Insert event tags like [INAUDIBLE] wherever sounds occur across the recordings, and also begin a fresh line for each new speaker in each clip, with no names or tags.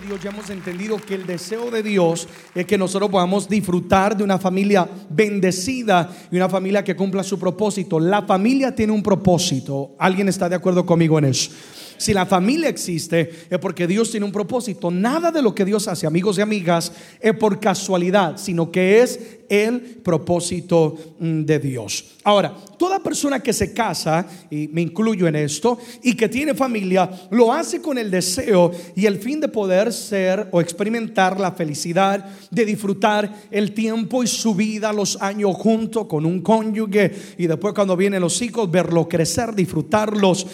Dios ya hemos entendido que el deseo de Dios es que nosotros podamos disfrutar de una familia bendecida y una familia que cumpla su propósito. La familia tiene un propósito. ¿Alguien está de acuerdo conmigo en eso? Si la familia existe es porque Dios tiene un propósito. Nada de lo que Dios hace, amigos y amigas, es por casualidad, sino que es el propósito mm, de Dios. Ahora, toda persona que se casa, y me incluyo en esto, y que tiene familia, lo hace con el deseo y el fin de poder ser o experimentar la felicidad de disfrutar el tiempo y su vida, los años junto con un cónyuge, y después cuando vienen los hijos, verlo crecer, disfrutarlos,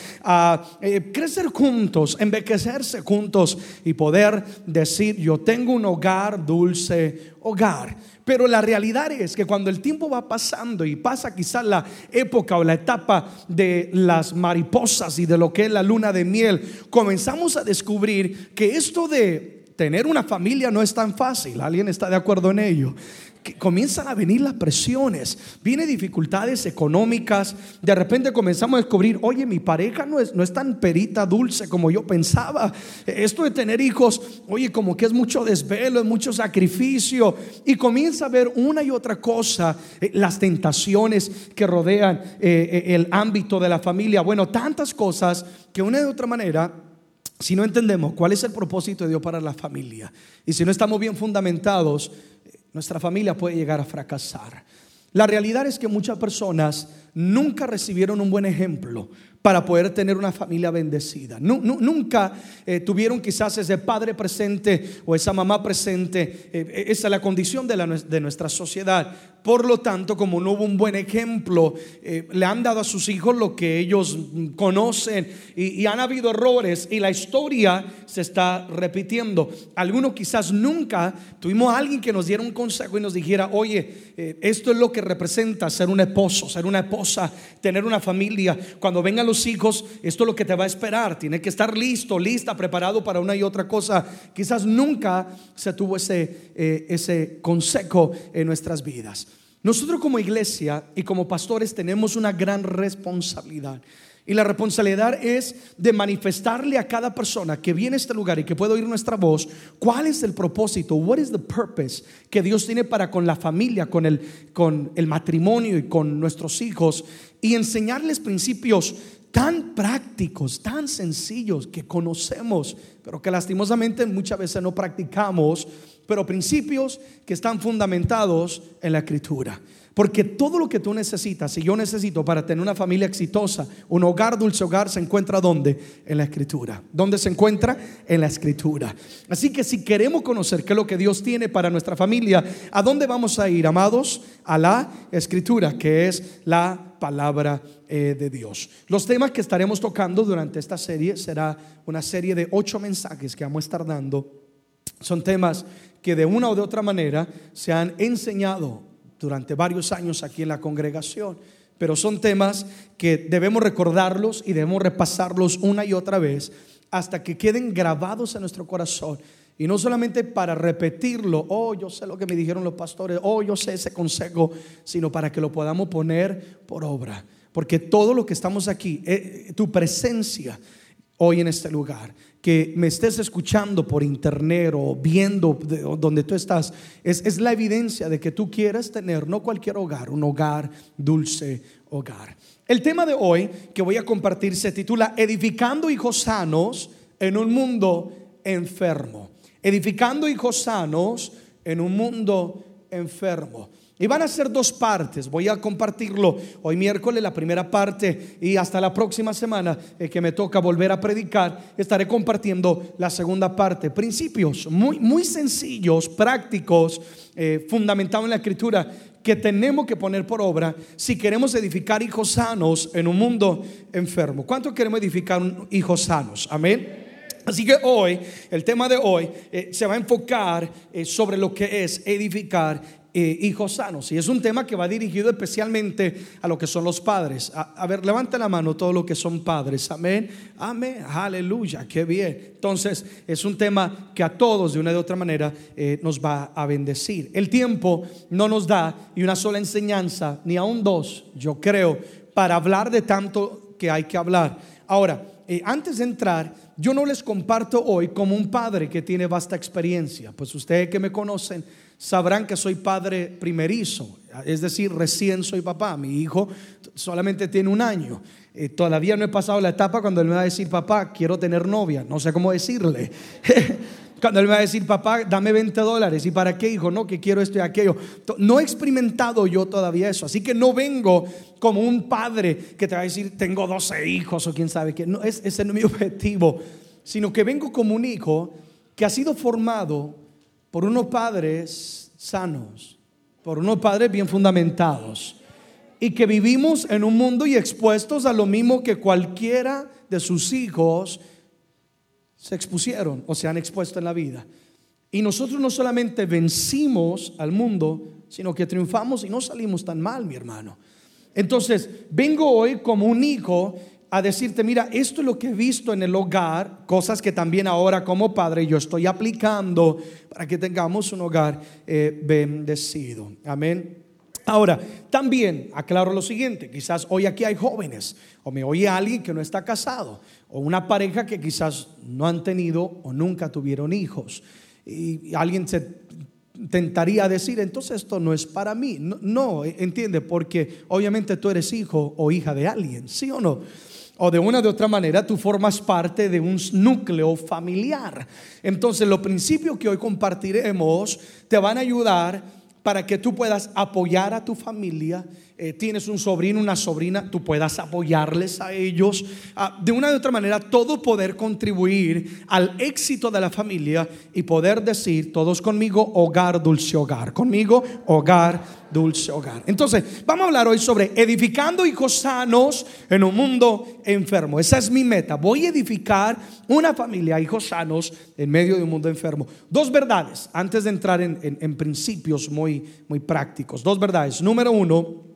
eh, crecer juntos, envejecerse juntos y poder decir, yo tengo un hogar dulce, hogar. Pero la realidad es que cuando el tiempo va pasando y pasa quizás la época o la etapa de las mariposas y de lo que es la luna de miel, comenzamos a descubrir que esto de tener una familia no es tan fácil. ¿Alguien está de acuerdo en ello? Comienzan a venir las presiones, vienen dificultades económicas, de repente comenzamos a descubrir, oye, mi pareja no es, no es tan perita dulce como yo pensaba, esto de tener hijos, oye, como que es mucho desvelo, es mucho sacrificio, y comienza a ver una y otra cosa, eh, las tentaciones que rodean eh, eh, el ámbito de la familia, bueno, tantas cosas que una de otra manera si no entendemos cuál es el propósito de Dios para la familia y si no estamos bien fundamentados, nuestra familia puede llegar a fracasar. La realidad es que muchas personas nunca recibieron un buen ejemplo para poder tener una familia bendecida. nunca eh, tuvieron quizás ese padre presente o esa mamá presente. Eh, esa es la condición de, nuestra sociedad. Por lo tanto, como no hubo un buen ejemplo, eh, le han dado a sus hijos lo que ellos conocen y, han habido errores y la historia se está repitiendo. Algunos quizás nunca tuvimos a alguien que nos diera un consejo y nos dijera, oye, esto es lo que representa ser un esposo, ser una esposa, tener una familia. Cuando vengan los hijos, esto es lo que te va a esperar. Tiene que estar listo, lista, preparado para una y otra cosa. Quizás nunca se tuvo ese, eh, ese consejo en nuestras vidas. Nosotros como iglesia y como pastores tenemos una gran responsabilidad. Y la responsabilidad es de manifestarle a cada persona que viene a este lugar y que puede oír nuestra voz, cuál es el propósito, what is the purpose que Dios tiene para con la familia, con el, con el matrimonio y con nuestros hijos, y enseñarles principios tan prácticos, tan sencillos que conocemos, pero que lastimosamente muchas veces no practicamos pero principios que están fundamentados en la escritura. Porque todo lo que tú necesitas, y yo necesito para tener una familia exitosa, un hogar, dulce hogar, se encuentra ¿dónde? En la escritura. ¿Dónde se encuentra? En la escritura. Así que si queremos conocer qué es lo que Dios tiene para nuestra familia, ¿a dónde vamos a ir, amados? A la escritura, que es la palabra eh, de Dios. Los temas que estaremos tocando durante esta serie será una serie de ocho mensajes que vamos a estar dando. Son temas que de una o de otra manera se han enseñado durante varios años aquí en la congregación, pero son temas que debemos recordarlos y debemos repasarlos una y otra vez hasta que queden grabados en nuestro corazón. Y no solamente para repetirlo, oh, yo sé lo que me dijeron los pastores, oh, yo sé ese consejo, sino para que lo podamos poner por obra. Porque todo lo que estamos aquí, eh, tu presencia hoy en este lugar, que me estés escuchando por internet o viendo donde tú estás, es, es, la evidencia de que tú quieres tener no cualquier hogar, un hogar dulce hogar. El tema de hoy que voy a compartir se titula Edificando hijos sanos en un mundo enfermo. Edificando hijos sanos en un mundo enfermo. Y van a ser dos partes. Voy a compartirlo hoy miércoles, la primera parte, y hasta la próxima semana eh, que me toca volver a predicar, estaré compartiendo la segunda parte. Principios muy, muy sencillos, prácticos, eh, fundamentados en la escritura, que tenemos que poner por obra si queremos edificar hijos sanos en un mundo enfermo. ¿Cuánto queremos edificar hijos sanos? Amén. Así que hoy, el tema de hoy eh, se va a enfocar sobre lo que es edificar eh, hijos sanos. Y es un tema que va dirigido especialmente a lo que son los padres. A, ver, levanta la mano todo lo que son padres. Amén. Amén. Aleluya. Qué bien. Entonces, es un tema que a todos de una de otra manera eh, nos va a bendecir. El tiempo no nos da y una sola enseñanza, ni aún dos, yo creo, para hablar de tanto que hay que hablar. Ahora, eh, antes de entrar, yo no les comparto hoy como un padre que tiene vasta experiencia. Pues ustedes que me conocen sabrán que soy padre primerizo, es decir, recién soy papá. Mi hijo solamente tiene un año. Eh, todavía no he pasado la etapa cuando él me va a decir, papá, quiero tener novia. No sé cómo decirle. [LAUGHS] Cuando él me va a decir, papá, dame 20 dólares. ¿Y para qué, hijo? No, que quiero esto y aquello. No he experimentado yo todavía eso. Así que no vengo como un padre que te va a decir, tengo 12 hijos o quién sabe qué. No, es, ese no es mi [LAUGHS] objetivo. Sino que vengo como un hijo que ha sido formado por unos padres sanos, por unos padres bien fundamentados. Y que vivimos en un mundo y expuestos a lo mismo que cualquiera de sus hijos se expusieron o se han expuesto en la vida. Y nosotros no solamente vencimos al mundo, sino que triunfamos y no salimos tan mal, mi hermano. Entonces, vengo hoy como un hijo a decirte, mira, esto es lo que he visto en el hogar, cosas que también ahora como padre yo estoy aplicando para que tengamos un hogar eh, bendecido. Amén. Ahora, también aclaro lo siguiente, quizás hoy aquí hay jóvenes o me oye alguien que no está casado o una pareja que quizás no han tenido o nunca tuvieron hijos. Y alguien se tentaría decir, entonces esto no es para mí. No, entiende, porque obviamente tú eres hijo o hija de alguien, ¿sí o no? O de una de otra manera tú formas parte de un núcleo familiar. Entonces los principios que hoy compartiremos te van a ayudar para que tú puedas apoyar a tu familia. Eh, tienes un sobrino, una sobrina, tú puedas apoyarles a ellos. Ah, de una u otra manera, todo poder contribuir al éxito de la familia y poder decir, todos conmigo, hogar, dulce hogar. Conmigo, hogar, dulce hogar. Entonces, vamos a hablar hoy sobre edificando hijos sanos en un mundo enfermo. Esa es mi meta. Voy a edificar una familia, hijos sanos en medio de un mundo enfermo. Dos verdades, antes de entrar en, principios muy, muy prácticos. Dos verdades. Número uno,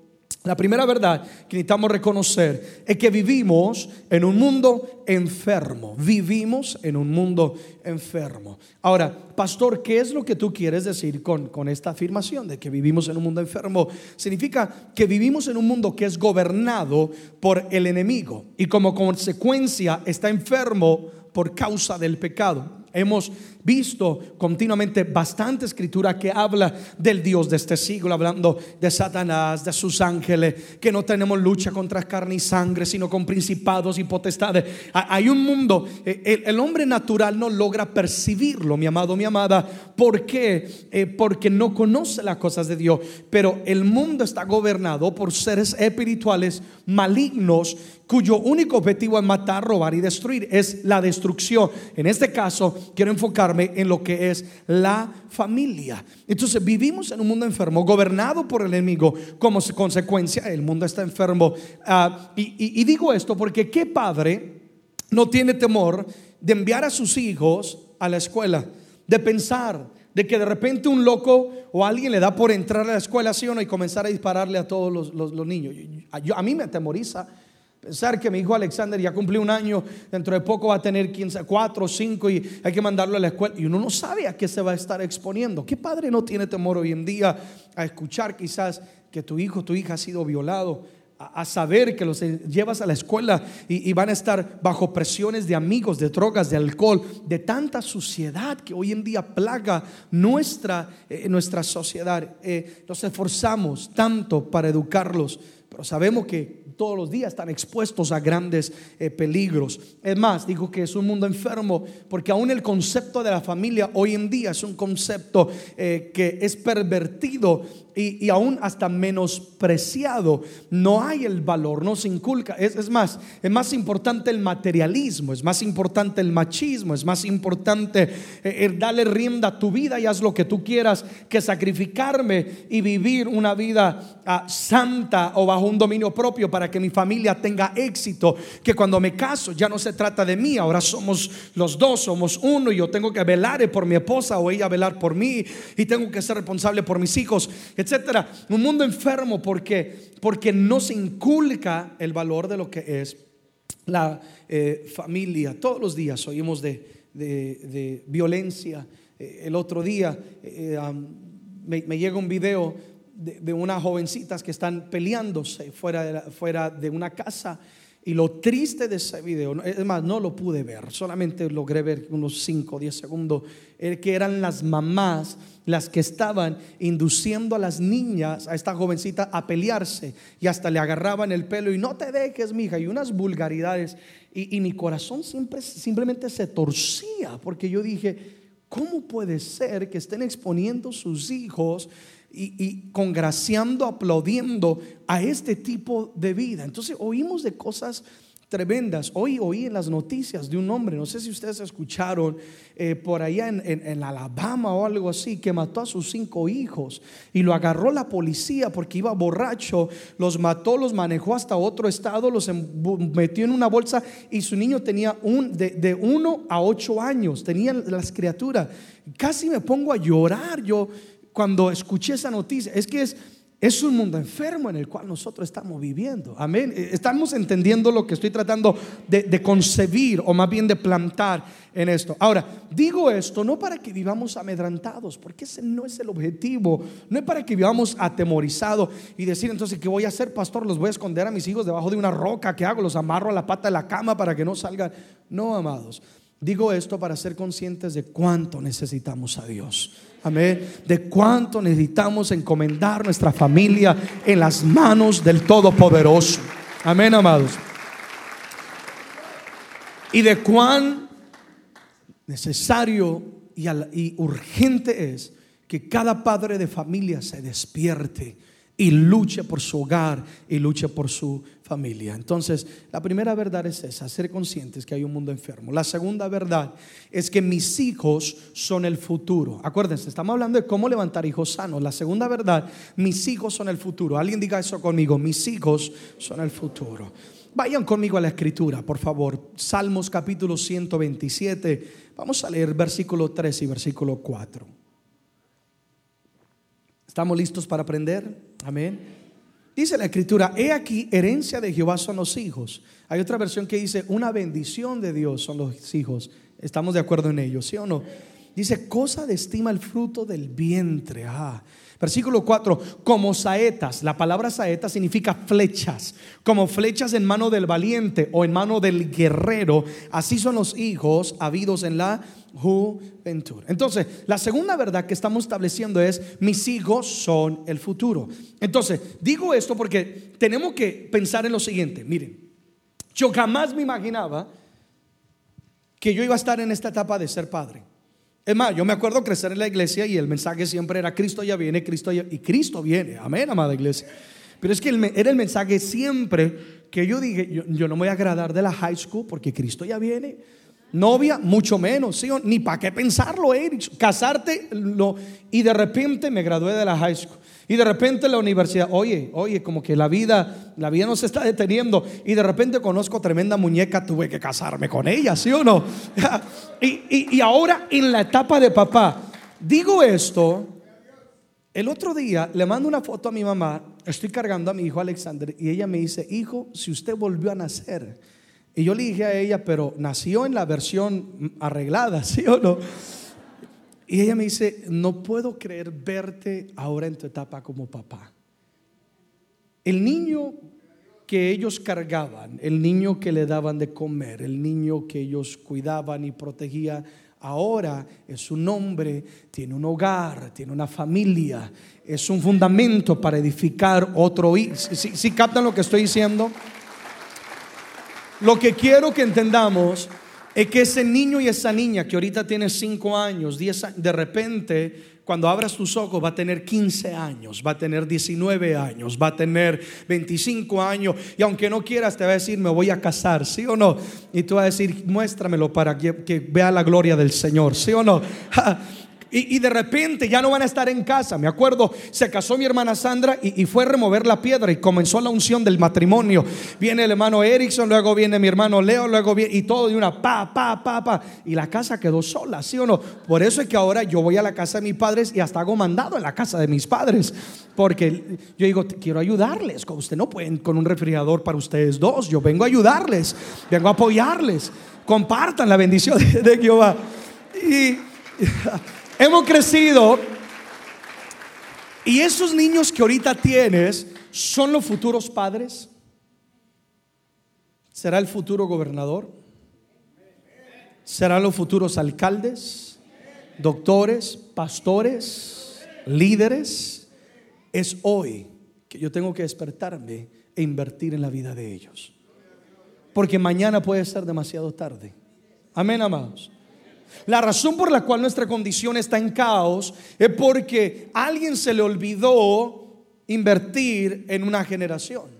la primera verdad que necesitamos reconocer es que vivimos en un mundo enfermo. Vivimos en un mundo enfermo. Ahora, pastor, ¿qué es lo que tú quieres decir con, con esta afirmación de que vivimos en un mundo enfermo? Significa que vivimos en un mundo que es gobernado por el enemigo y como consecuencia está enfermo por causa del pecado. Hemos visto continuamente bastante escritura que habla del Dios de este siglo, hablando de Satanás, de sus ángeles, que no tenemos lucha contra carne y sangre, sino con principados y potestades. Hay un mundo, eh, el, hombre natural no logra percibirlo, mi amado, mi amada. ¿Por qué? Eh, porque no conoce las cosas de Dios. Pero el mundo está gobernado por seres espirituales malignos cuyo único objetivo es matar, robar y destruir. Es la destrucción. En este caso, quiero enfocarme en lo que es la familia. Entonces vivimos en un mundo enfermo, gobernado por el enemigo. Como consecuencia, el mundo está enfermo. Ah, y, digo esto porque qué padre no tiene temor de enviar a sus hijos a la escuela, de pensar de que de repente un loco o alguien le da por entrar a la escuela, ¿sí o no? Y comenzar a dispararle a todos los, niños. a mí me atemoriza Pensar que mi hijo Alexander ya cumplió un año, dentro de poco va a tener 15, 4 o 5 y hay que mandarlo a la escuela. Y uno no sabe a qué se va a estar exponiendo. ¿Qué padre no tiene temor hoy en día a escuchar quizás que tu hijo, tu hija ha sido violado? A, saber que los llevas a la escuela y, van a estar bajo presiones de amigos, de drogas, de alcohol, de tanta suciedad que hoy en día plaga nuestra, eh, nuestra sociedad. Eh, nos esforzamos tanto para educarlos, pero sabemos que todos los días están expuestos a grandes eh, peligros. Es más, dijo que es un mundo enfermo porque aún el concepto de la familia hoy en día es un concepto eh, que es pervertido y, aún hasta menospreciado. No hay el valor, no se inculca. Es, más, es más importante el materialismo, es más importante el machismo, es más importante eh, darle rienda a tu vida y haz lo que tú quieras que sacrificarme y vivir una vida ah, santa o bajo un dominio propio para que mi familia tenga éxito. Que cuando me caso ya no se trata de mí, ahora somos los dos, somos uno y yo tengo que velar por mi esposa o ella velar por mí y tengo que ser responsable por mis hijos etcétera. Un mundo enfermo porque, porque no se inculca el valor de lo que es la eh, familia. Todos los días oímos de, violencia. Eh, el otro día eh, me, llega un video de, unas jovencitas que están peleándose fuera de, fuera de una casa. Y lo triste de ese video, es no lo pude ver, solamente logré ver unos 5 o 10 segundos, que eran las mamás las que estaban induciendo a las niñas, a esta jovencita, a pelearse y hasta le agarraban el pelo y no te dejes, mija, y unas vulgaridades. Y, y mi corazón siempre, simplemente se torcía porque yo dije, ¿cómo puede ser que estén exponiendo sus hijos? Y, congraciando, aplaudiendo a este tipo de vida. Entonces oímos de cosas tremendas. Hoy oí en las noticias de un hombre, no sé si ustedes escucharon, eh, por allá en, Alabama o algo así, que mató a sus cinco hijos y lo agarró la policía porque iba borracho, los mató, los manejó hasta otro estado, los metió en una bolsa y su niño tenía de, de uno a ocho años, tenían las criaturas. Casi me pongo a llorar yo cuando escuché esa noticia, es que es, es un mundo enfermo en el cual nosotros estamos viviendo. Amén. Eh, estamos entendiendo lo que estoy tratando de, concebir o más bien de plantar en esto. Ahora, digo esto no para que vivamos amedrantados, porque ese no es el objetivo. No es para que vivamos atemorizados y decir entonces, ¿qué voy a hacer, pastor? Los voy a esconder a mis hijos debajo de una roca. ¿Qué hago? Los amarro a la pata de la cama para que no salgan. No, amados. Digo esto para ser conscientes de cuánto necesitamos a Dios. Amén. De cuánto necesitamos encomendar nuestra familia en las manos del Todopoderoso. Amén, amados. Y de cuán necesario y, y urgente es que cada padre de familia se despierte y luche por su hogar y luche por su familia. Entonces, la primera verdad es esa, ser conscientes que hay un mundo enfermo. La segunda verdad es que mis hijos son el futuro. Acuérdense, estamos hablando de cómo levantar hijos sanos. La segunda verdad, mis hijos son el futuro. Alguien diga eso conmigo, mis hijos son el futuro. Vayan conmigo a la escritura, por favor. Salmos capítulo 127. Vamos a leer versículo 3 y versículo 4. ¿Estamos listos para aprender? Amén. Dice la escritura, he aquí, herencia de Jehová son los hijos. Hay otra versión que dice, una bendición de Dios son los hijos. Estamos de acuerdo en ello, ¿sí o no? Dice, cosa de estima el fruto del vientre. Ah. Versículo 4, como saetas. La palabra saeta significa flechas. Como flechas en mano del valiente o en mano del guerrero. Así son los hijos habidos en la juventud. Entonces, la segunda verdad que estamos estableciendo es, mis hijos son el futuro. Entonces, digo esto porque tenemos que pensar en lo siguiente. Miren, yo jamás me imaginaba que yo iba a estar en esta etapa de ser padre. Es más, yo me acuerdo crecer en la iglesia y el mensaje siempre era Cristo ya viene, Cristo ya y Cristo viene. Amén, amada iglesia. Pero es que era el mensaje siempre que yo dije, yo, no me voy a agradar de la high school porque Cristo ya viene. Novia, mucho menos. Ni para qué pensarlo, Eric. Casarte, lo, y de repente me gradué de la high school. Y de repente la universidad, oye, oye, como que la vida, la vida no se está deteniendo. Y de repente conozco tremenda muñeca, tuve que casarme con ella, ¿sí o no? [LAUGHS] y, y ahora en la etapa de papá, digo esto, el otro día le mando una foto a mi mamá, estoy cargando a mi hijo Alexander, y ella me dice, hijo, si usted volvió a nacer, y yo le dije a ella, pero nació en la versión arreglada, [LAUGHS] ¿sí o no? Y ella me dice, no puedo creer verte ahora en tu etapa como papá. El niño que ellos cargaban, el niño que le daban de comer, el niño que ellos cuidaban y protegían, ahora es un hombre, tiene un hogar, tiene una familia, es un fundamento para edificar otro. ¿Sí, sí captan lo que estoy diciendo? Lo que quiero que entendamos es que ese niño y esa niña que ahorita tiene 5 años, 10 años, de repente cuando abras tus ojos va a tener 15 años, va a tener 19 años, va a tener 25 años y aunque no quieras te va a decir me voy a casar, ¿sí o no? Y tú vas a decir muéstramelo para que, que vea la gloria del Señor, ¿sí o no? [LAUGHS] Y, de repente ya no van a estar en casa. Me acuerdo, se casó mi hermana Sandra y, fue a remover la piedra y comenzó la unción del matrimonio. Viene el hermano Erickson, luego viene mi hermano Leo, luego viene y todo de una pa, pa, pa, pa. Y la casa quedó sola, ¿sí o no? Por eso es que ahora yo voy a la casa de mis padres y hasta hago mandado en la casa de mis padres. Porque yo digo, quiero ayudarles. Usted no pueden con un refrigerador para ustedes dos. Yo vengo a ayudarles, vengo a apoyarles. Compartan la bendición de, [LAUGHS] de Jehová. Y. [LAUGHS] Hemos crecido y esos niños que ahorita tienes son los futuros padres. será el futuro gobernador, serán los futuros alcaldes, doctores, pastores, líderes. Es hoy que yo tengo que despertarme e invertir en la vida de ellos. Porque mañana puede ser demasiado tarde. Amén, amados. La razón por la cual nuestra condición está en caos es porque a alguien se le olvidó invertir en una generación.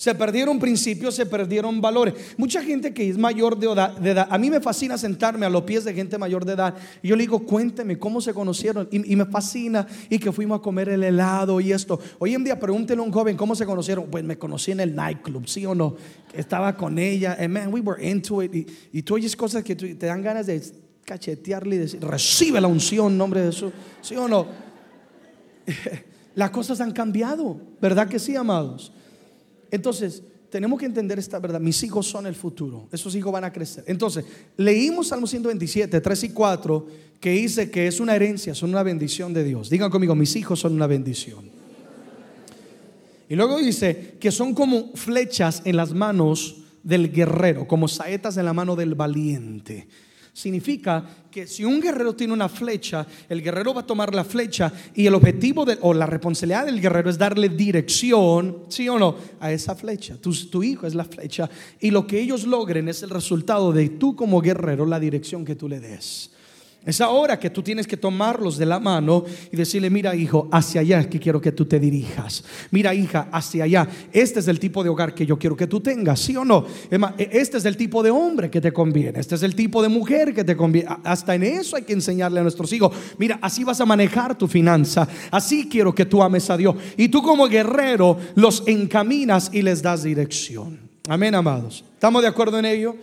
Se perdieron principios, se perdieron valores. Mucha gente que es mayor de edad, a mí me fascina sentarme a los pies de gente mayor de edad. Y yo le digo, cuénteme cómo se conocieron. Y, me fascina. Y que fuimos a comer el helado y esto. Hoy en día pregúntenle a un joven cómo se conocieron. Pues me conocí en el nightclub, ¿sí o no? Estaba con ella. And man, we were into it. Y, tú oyes cosas que te dan ganas de cachetearle y decir, recibe la unción nombre de Jesús. ¿Sí o no? [LAUGHS] Las cosas han cambiado, ¿verdad que sí, amados? Entonces, tenemos que entender esta verdad. Mis hijos son el futuro. Esos hijos van a crecer. Entonces, leímos Salmo 127, 3 y 4, que dice que es una herencia, son una bendición de Dios. Digan conmigo, mis hijos son una bendición. Y luego dice que son como flechas en las manos del guerrero, como saetas en la mano del valiente. Significa que si un guerrero tiene una flecha, el guerrero va a tomar la flecha y el objetivo o la responsabilidad del guerrero es darle dirección, sí o no, a esa flecha. Tu, tu hijo es la flecha y lo que ellos logren es el resultado de tú como guerrero, la dirección que tú le des. Es ahora que tú tienes que tomarlos de la mano y decirle, mira hijo, hacia allá es que quiero que tú te dirijas. Mira hija, hacia allá. Este es el tipo de hogar que yo quiero que tú tengas, ¿sí o no? E, este es el tipo de hombre que te conviene. Este es el tipo de mujer que te conviene. Hasta en eso hay que enseñarle a nuestros hijos. Mira, así vas a manejar tu finanza. Así quiero que tú ames a Dios. Y tú como guerrero los encaminas y les das dirección. Amén, amados. ¿Estamos de acuerdo en ello?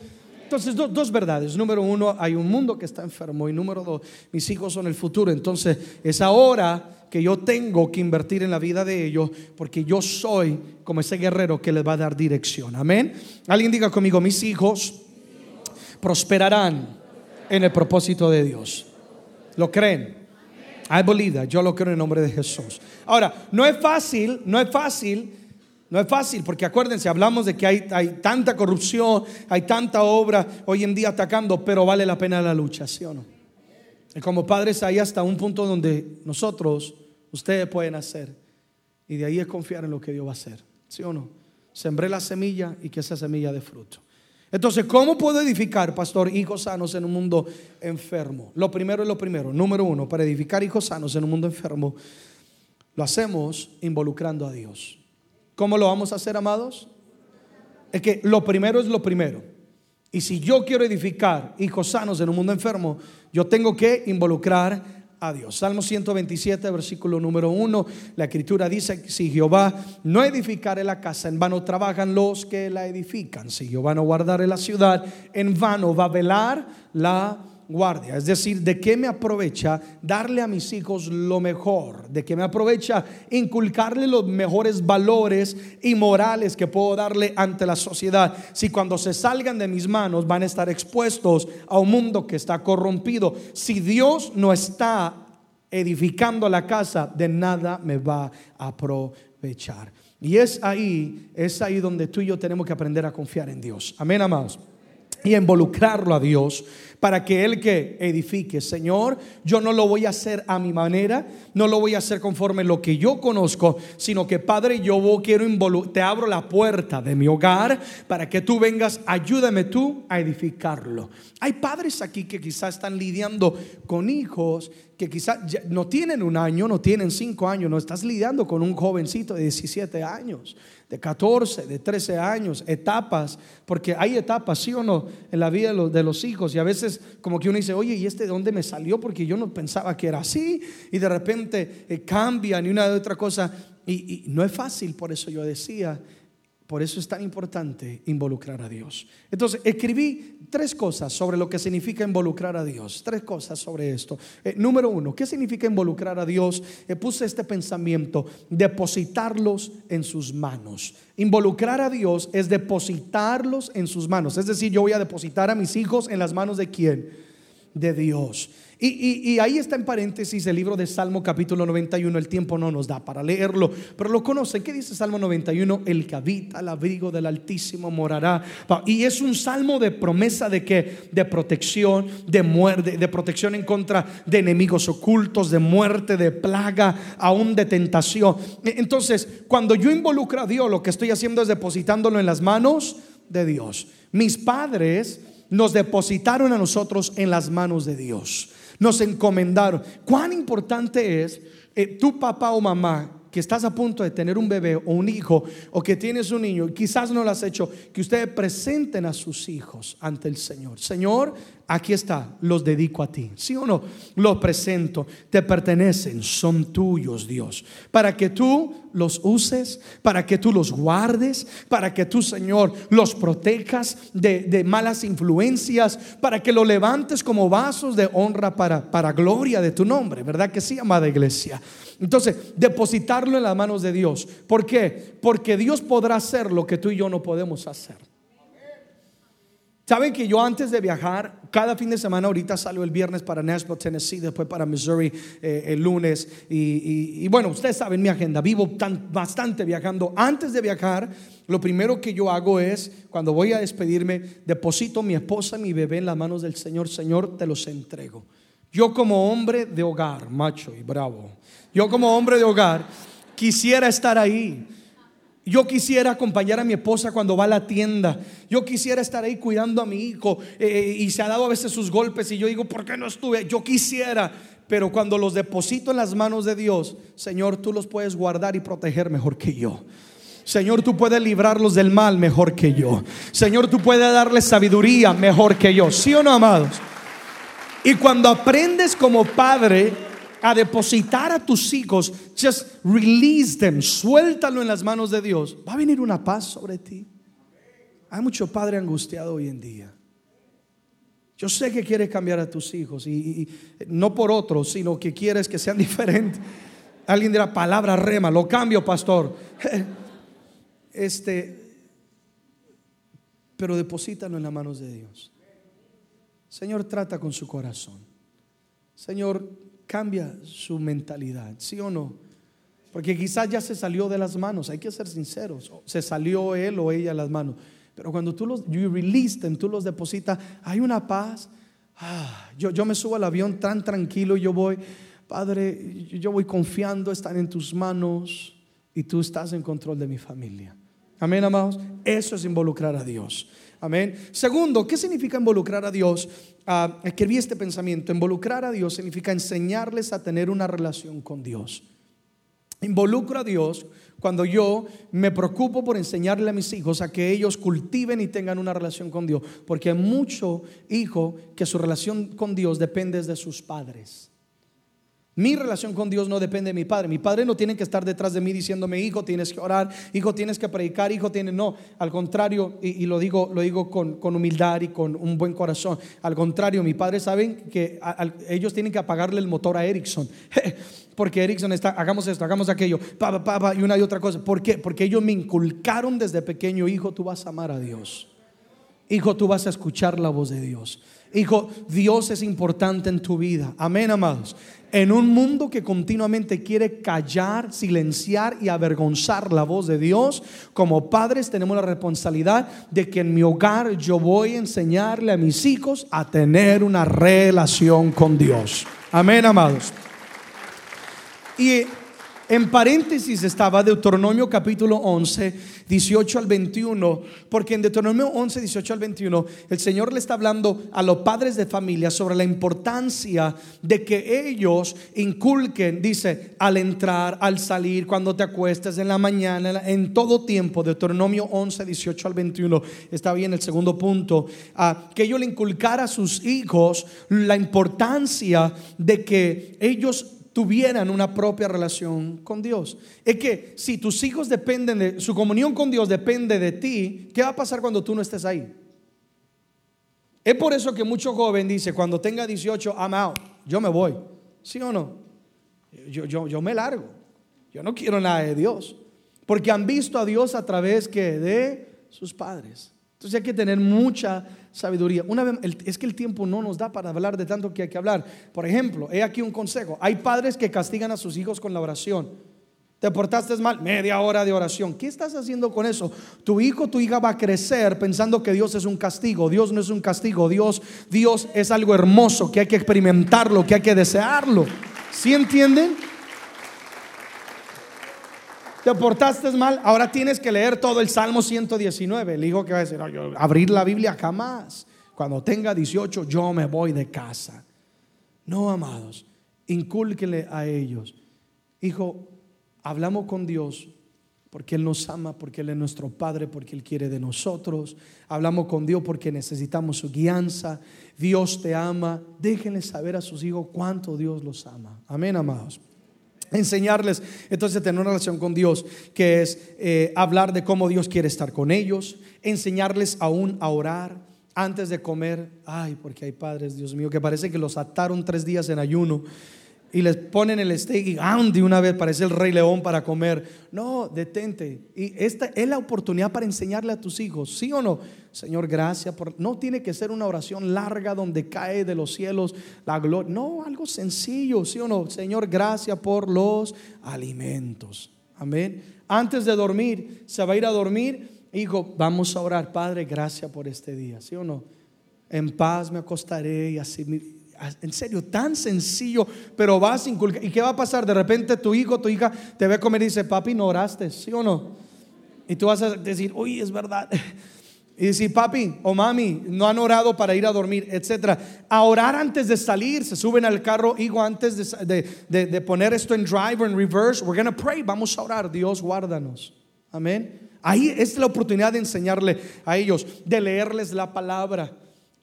Entonces, dos verdades. Número uno, hay un mundo que está enfermo. Y número dos, mis hijos son el futuro. Entonces, es ahora que yo tengo que invertir en la vida de ellos porque yo soy como ese guerrero que les va a dar dirección. Amén. Alguien diga conmigo, mis hijos prosperarán en el propósito de Dios. ¿Lo creen? I believe Yo lo creo en el nombre de Jesús. Ahora, no es fácil, no es fácil no es fácil porque acuérdense, hablamos de que hay, hay, tanta corrupción, hay tanta obra hoy en día atacando, pero vale la pena la lucha, ¿sí o no? Y como padres hay hasta un punto donde nosotros, ustedes pueden hacer. Y de ahí es confiar en lo que Dios va a hacer, ¿sí o no? Sembré la semilla y que esa semilla dé fruto. Entonces, ¿cómo puedo edificar, pastor, hijos sanos en un mundo enfermo? Lo primero es lo primero. Número uno, para edificar hijos sanos en un mundo enfermo, lo hacemos involucrando a Dios. ¿Cómo lo vamos a hacer, amados? Es que lo primero es lo primero. Y si yo quiero edificar hijos sanos en un mundo enfermo, yo tengo que involucrar a Dios. Salmo 127, versículo número 1, la escritura dice, si Jehová no edificare la casa, en vano trabajan los que la edifican. Si Jehová no guardare la ciudad, en vano va a velar la guardia. Es decir, ¿de qué me aprovecha darle a mis hijos lo mejor? ¿De qué me aprovecha inculcarle los mejores valores y morales que puedo darle ante la sociedad? Si cuando se salgan de mis manos van a estar expuestos a un mundo que está corrompido. Si Dios no está edificando la casa, de nada me va a aprovechar. Y es ahí, es ahí donde tú y yo tenemos que aprender a confiar en Dios. Amén, amados. Y involucrarlo a Dios para que Él que edifique. Señor, yo no lo voy a hacer a mi manera, no lo voy a hacer conforme lo que yo conozco, sino que Padre, yo quiero te abro la puerta de mi hogar para que tú vengas, ayúdame tú a edificarlo. Hay padres aquí que quizás están lidiando con hijos que quizás no tienen un año, no tienen cinco años, no estás lidiando con un jovencito de 17 años de 14, de 13 años, etapas, porque hay etapas, sí o no, en la vida de los, hijos. Y a veces como que uno dice, oye, ¿y este de dónde me salió? Porque yo no pensaba que era así. Y de repente eh, cambian y una de otra cosa. y no es fácil, por eso yo decía, por eso es tan importante involucrar a Dios. Entonces, escribí tres cosas sobre lo que significa involucrar a Dios. Tres cosas sobre esto. Eh, número uno, ¿qué significa involucrar a Dios? Eh, puse este pensamiento, depositarlos en sus manos. Involucrar a Dios es depositarlos en sus manos. Es decir, yo voy a depositar a mis hijos en las manos de quién? de Dios. Y, ahí está en paréntesis el libro de Salmo capítulo 91. El tiempo no nos da para leerlo, pero lo conocen. ¿Qué dice Salmo 91? El que habita al abrigo del Altísimo morará. Y es un salmo de promesa de que de protección, de muerte, de protección en contra de enemigos ocultos, de muerte, de plaga, aún de tentación. E, entonces, cuando yo involucro a Dios, lo que estoy haciendo es depositándolo en las manos de Dios. Mis padres nos depositaron a nosotros en las manos de Dios nos encomendaron. Cuán importante es eh, tu papá o mamá que estás a punto de tener un bebé o un hijo o que tienes un niño, quizás no lo has hecho, que ustedes presenten a sus hijos ante el Señor. Señor, aquí está, los dedico a ti. ¿Sí o no? Los presento, te pertenecen, son tuyos, Dios. Para que tú los uses, para que tú los guardes, para que tú, Señor, los protejas de, malas influencias, para que lo levantes como vasos de honra para, para gloria de tu nombre. ¿Verdad que sí, amada iglesia? Entonces, depositarlo en las manos de Dios. ¿Por qué? Porque Dios podrá hacer lo que tú y yo no podemos hacer. Saben que yo antes de viajar, cada fin de semana, ahorita salgo el viernes para Nashville, Tennessee, después para Missouri eh, el lunes. Y, bueno, ustedes saben mi agenda, vivo tan, bastante viajando. Antes de viajar, lo primero que yo hago es, cuando voy a despedirme, deposito mi esposa y mi bebé en las manos del Señor. Señor, te los entrego. Yo como hombre de hogar, macho y bravo, yo como hombre de hogar, quisiera estar ahí yo quisiera acompañar a mi esposa cuando va a la tienda. Yo quisiera estar ahí cuidando a mi hijo. Eh, y se ha dado a veces sus golpes y yo digo, ¿por qué no estuve? Yo quisiera. Pero cuando los deposito en las manos de Dios, Señor, tú los puedes guardar y proteger mejor que yo. Señor, tú puedes librarlos del mal mejor que yo. Señor, tú puedes darles sabiduría mejor que yo. ¿Sí o no, amados? Y cuando aprendes como padre a depositar a tus hijos, just release them, suéltalo en las manos de Dios, va a venir una paz sobre ti. Hay mucho padre angustiado hoy en día. Yo sé que quieres cambiar a tus hijos y, no por otros, sino que quieres que sean [LAUGHS] diferentes. Alguien dirá palabra rema, lo cambio, pastor. [LAUGHS] Este, pero deposítalo en las manos de Dios. Señor, trata con su corazón. Señor, cambia su mentalidad, ¿sí o no? Porque quizás ya se salió de las manos, hay que ser sinceros, se salió él o ella de las manos. Pero cuando tú los you release tú los depositas, hay una paz. Ah, yo, yo me subo al avión tan tranquilo, yo voy, Padre, yo voy confiando, están en tus manos y tú estás en control de mi familia. Amén, amados. Eso es involucrar a Dios. Amén. Segundo, ¿qué significa involucrar a Dios? Ah, escribí este pensamiento. Involucrar a Dios significa enseñarles a tener una relación con Dios. Involucro a Dios cuando yo me preocupo por enseñarle a mis hijos a que ellos cultiven y tengan una relación con Dios. Porque hay mucho hijo que su relación con Dios depende de sus padres. Mi relación con Dios no depende de mi padre. Mi padre no tiene que estar detrás de mí diciéndome, hijo, tienes que orar, hijo, tienes que predicar, hijo, tienes. No, al contrario, y, lo digo, lo digo con, humildad y con un buen corazón. Al contrario, mi padre saben que ellos tienen que apagarle el motor a Ericsson. [LAUGHS] Porque Ericsson está, hagamos esto, hagamos aquello, pa, pa, y una y otra cosa. ¿Por qué? Porque ellos me inculcaron desde pequeño, hijo, tú vas a amar a Dios. Hijo, tú vas a escuchar la voz de Dios. Hijo, Dios es importante en tu vida. Amén, amados. En un mundo que continuamente quiere callar, silenciar y avergonzar la voz de Dios, como padres tenemos la responsabilidad de que en mi hogar yo voy a enseñarle a mis hijos a tener una relación con Dios. Amén, amados. Y en paréntesis estaba Deuteronomio capítulo 11, 18 al 21, porque en Deuteronomio 11, 18 al 21, el Señor le está hablando a los padres de familia sobre la importancia de que ellos inculquen, dice, al entrar, al salir, cuando te acuestes, en la mañana, en todo tiempo. Deuteronomio 11, 18 al 21, está bien el segundo punto, que ellos le inculcara a sus hijos la importancia de que ellos tuvieran una propia relación con Dios. Es que si tus hijos dependen de, su comunión con Dios depende de ti, ¿qué va a pasar cuando tú no estés ahí? Es por eso que mucho joven dice, cuando tenga 18, I'm out, yo me voy. ¿Sí o no? Yo, yo, yo me largo. Yo no quiero nada de Dios. Porque han visto a Dios a través que de sus padres. Entonces hay que tener mucha sabiduría. Una vez, es que el tiempo no nos da para hablar de tanto que hay que hablar. Por ejemplo, he aquí un consejo. Hay padres que castigan a sus hijos con la oración. Te portaste mal, media hora de oración. ¿Qué estás haciendo con eso? Tu hijo, tu hija va a crecer pensando que Dios es un castigo. Dios no es un castigo. Dios, Dios es algo hermoso que hay que experimentarlo, que hay que desearlo. ¿Sí entienden? Te portaste mal, ahora tienes que leer todo el Salmo 119. El hijo que va a decir, abrir la Biblia jamás. Cuando tenga 18 yo me voy de casa. No, amados, incúlquele a ellos. Hijo, hablamos con Dios porque Él nos ama, porque Él es nuestro Padre, porque Él quiere de nosotros. Hablamos con Dios porque necesitamos su guianza. Dios te ama. Déjenle saber a sus hijos cuánto Dios los ama. Amén, amados. Enseñarles, entonces, tener una relación con Dios, que es eh, hablar de cómo Dios quiere estar con ellos, enseñarles aún a orar antes de comer. Ay, porque hay padres, Dios mío, que parece que los ataron tres días en ayuno y les ponen el steak y de una vez parece el rey león para comer. No, detente. Y esta es la oportunidad para enseñarle a tus hijos, ¿sí o no? Señor, gracias por... No tiene que ser una oración larga donde cae de los cielos la gloria. No, algo sencillo, ¿sí o no? Señor, gracias por los alimentos. Amén. Antes de dormir, se va a ir a dormir. Hijo, vamos a orar. Padre, gracias por este día, ¿sí o no? En paz me acostaré y así en serio, tan sencillo, pero vas sin inculcar. ¿Y qué va a pasar? De repente tu hijo, tu hija te ve a comer y dice, papi, no oraste, ¿sí o no? Y tú vas a decir, uy, es verdad. [LAUGHS] Y decir, papi o mami, no han orado para ir a dormir, etcétera. A orar antes de salir, se suben al carro, hijo, antes de, poner esto en drive en reverse, we're gonna pray, vamos a orar, Dios guárdanos. Amén. Ahí es la oportunidad de enseñarle a ellos, de leerles la palabra.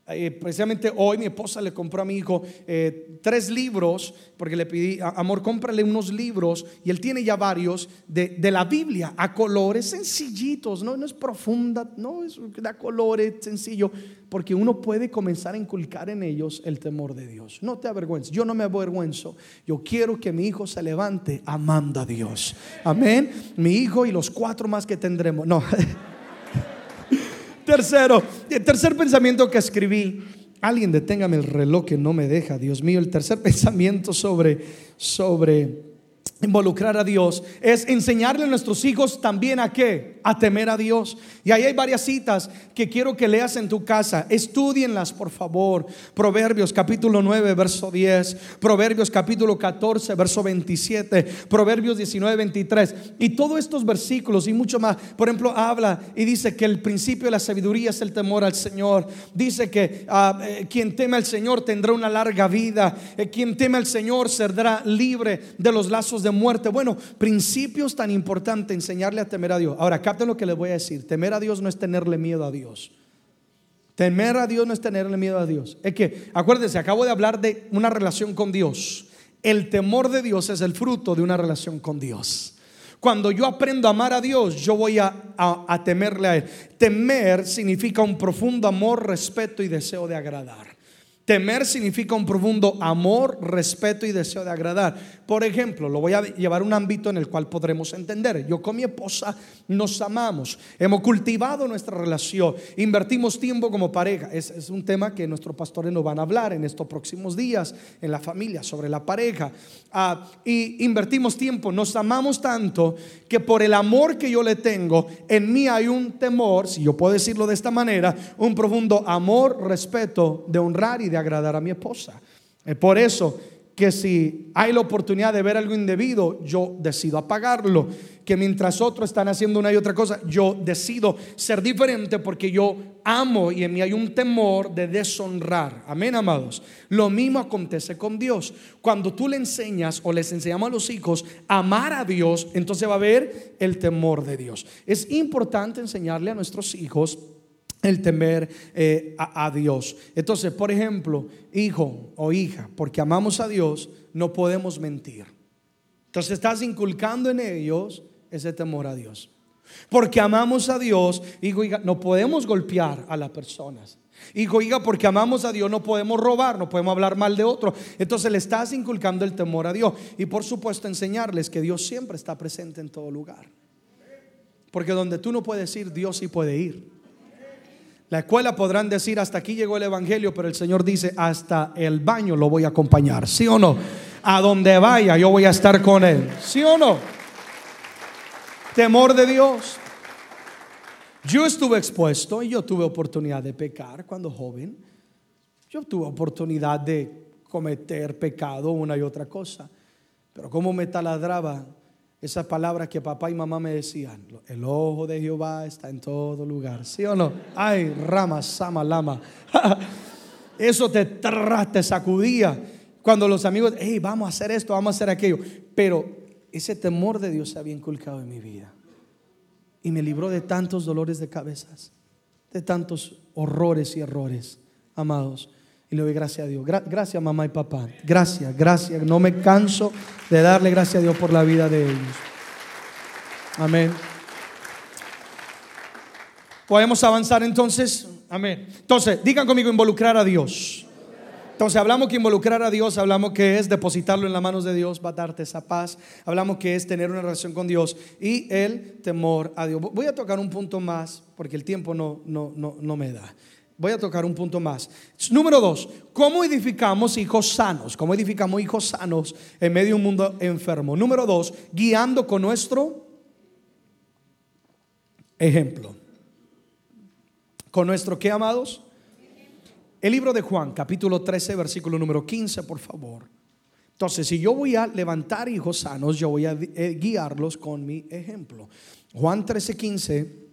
Eh, precisamente hoy mi esposa le compró a mi hijo eh, tres libros, porque le pedí, amor, cómprale unos libros, y él tiene ya varios de, la Biblia, a colores sencillitos, no, no es profunda, no es da colores sencillo, porque uno puede comenzar a inculcar en ellos el temor de Dios. No te avergüences, yo no me avergüenzo, yo quiero que mi hijo se levante amando a Dios. Amén. Mi hijo y los cuatro más que tendremos. No. [LAUGHS] Tercero, el tercer pensamiento que escribí. Alguien deténgame el reloj que no me deja, Dios mío. El tercer [LAUGHS] pensamiento sobre, sobre involucrar a Dios es enseñarle a nuestros hijos también a qué, a temer a Dios. Y ahí hay varias citas que quiero que leas en tu casa. Estudienlas, por favor. Proverbios capítulo 9, verso 10. Proverbios capítulo 14, verso 27. Proverbios 19, 23. Y todos estos versículos y mucho más. Por ejemplo, habla y dice que el principio de la sabiduría es el temor al Señor. Dice que ah, eh, quien teme al Señor tendrá una larga vida. Eh, quien teme al Señor será libre de los lazos de muerte. Bueno, principios tan importantes, enseñarle a temer a Dios. Ahora, capten lo que les voy a decir. Temer a Dios no es tenerle miedo a Dios. Temer a Dios no es tenerle miedo a Dios. Es que, acuérdense, acabo de hablar de una relación con Dios. El temor de Dios es el fruto de una relación con Dios. Cuando yo aprendo a amar a Dios, yo voy a, a temerle a Él. Temer significa un profundo amor, respeto y deseo de agradar. Temer significa un profundo amor, respeto y deseo de agradar. Por ejemplo, lo voy a llevar a un ámbito en el cual podremos entender. Yo con mi esposa nos amamos, hemos cultivado nuestra relación, invertimos tiempo como pareja. Es, es un tema que nuestros pastores nos van a hablar en estos próximos días en la familia sobre la pareja. Ah, y invertimos tiempo, nos amamos tanto que por el amor que yo le tengo, en mí hay un temor, si yo puedo decirlo de esta manera, un profundo amor, respeto de honrar y de agradar a mi esposa. Es por eso que si hay la oportunidad de ver algo indebido, yo decido apagarlo. Que mientras otros están haciendo una y otra cosa, yo decido ser diferente porque yo amo y en mí hay un temor de deshonrar. Amén, amados. Lo mismo acontece con Dios. Cuando tú le enseñas o les enseñamos a los hijos a amar a Dios, entonces va a haber el temor de Dios. Es importante enseñarle a nuestros hijos el temer eh, a, Dios. Entonces, por ejemplo, hijo o hija, porque amamos a Dios, no podemos mentir. Entonces estás inculcando en ellos ese temor a Dios. Porque amamos a Dios, hijo, hija, no podemos golpear a las personas. Hijo, hija, porque amamos a Dios, no podemos robar, no podemos hablar mal de otro. Entonces le estás inculcando el temor a Dios. Y por supuesto enseñarles que Dios siempre está presente en todo lugar. Porque donde tú no puedes ir, Dios sí puede ir. La escuela podrán decir hasta aquí llegó el Evangelio, pero el Señor dice hasta el baño lo voy a acompañar, ¿sí o no? A donde vaya yo voy a estar con Él, ¿sí o no? Temor de Dios. Yo estuve expuesto y yo tuve oportunidad de pecar cuando joven. Yo tuve oportunidad de cometer pecado, una y otra cosa. Pero como me taladraba esa palabra que papá y mamá me decían, el ojo de Jehová está en todo lugar, ¿sí o no? Ay, rama, sama, lama. [LAUGHS] Eso te, te sacudía cuando los amigos, hey, vamos a hacer esto, vamos a hacer aquello. Pero ese temor de Dios se había inculcado en mi vida. Y me libró de tantos dolores de cabezas, de tantos horrores y errores, amados. Y le doy gracias a Dios. gracias mamá y papá. Gracias, gracias. No me canso de darle gracias a Dios por la vida de ellos. Amén. Podemos avanzar entonces. Amén. Entonces, digan conmigo involucrar a Dios. Entonces hablamos que involucrar a Dios, hablamos que es depositarlo en las manos de Dios, va a darte esa paz. Hablamos que es tener una relación con Dios y el temor a Dios. Voy a tocar un punto más porque el tiempo no, no, no, no me da. Voy a tocar un punto más. Número dos, ¿cómo edificamos hijos sanos? ¿Cómo edificamos hijos sanos en medio de un mundo enfermo? Número dos, guiando con nuestro ejemplo. ¿Con nuestro qué, amados? El libro de Juan, capítulo 13, versículo número 15, por favor. Entonces, si yo voy a levantar hijos sanos, yo voy a eh, guiarlos con mi ejemplo. Juan 13, 15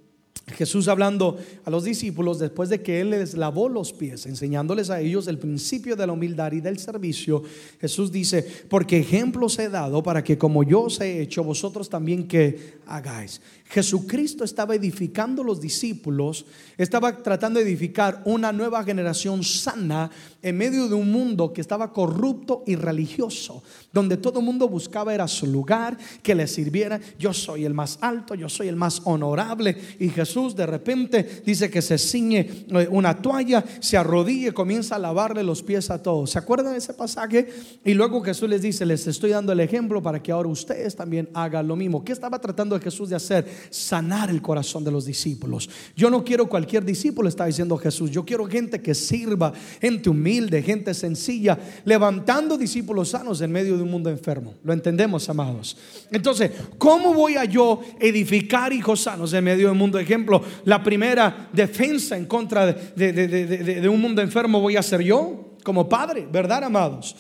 Jesús hablando a los discípulos después de que Él les lavó los pies, enseñándoles a ellos el principio de la humildad y del servicio, Jesús dice, porque ejemplos he dado para que como yo os he hecho, vosotros también que hagáis. Jesucristo estaba edificando los discípulos, estaba tratando de edificar una nueva generación sana en medio de un mundo que estaba corrupto y religioso, donde todo el mundo buscaba era su lugar, que le sirviera. Yo soy el más alto, yo soy el más honorable. Y Jesús de repente dice que se ciñe eh, una toalla, se arrodilla y comienza a lavarle los pies a todos. ¿Se acuerdan de ese pasaje? Y luego Jesús les dice, les estoy dando el ejemplo para que ahora ustedes también hagan lo mismo. ¿Qué estaba tratando Jesús de hacer? Sanar el corazón de los discípulos. Yo no quiero cualquier discípulo, está diciendo Jesús. Yo quiero gente que sirva, gente humilde, gente sencilla, levantando discípulos sanos en medio de un mundo enfermo. ¿Lo entendemos, amados? Entonces, ¿cómo voy a yo edificar hijos sanos en medio de un mundo? Ejemplo, la primera defensa en contra de, un mundo enfermo voy a ser yo como padre, ¿verdad, amados?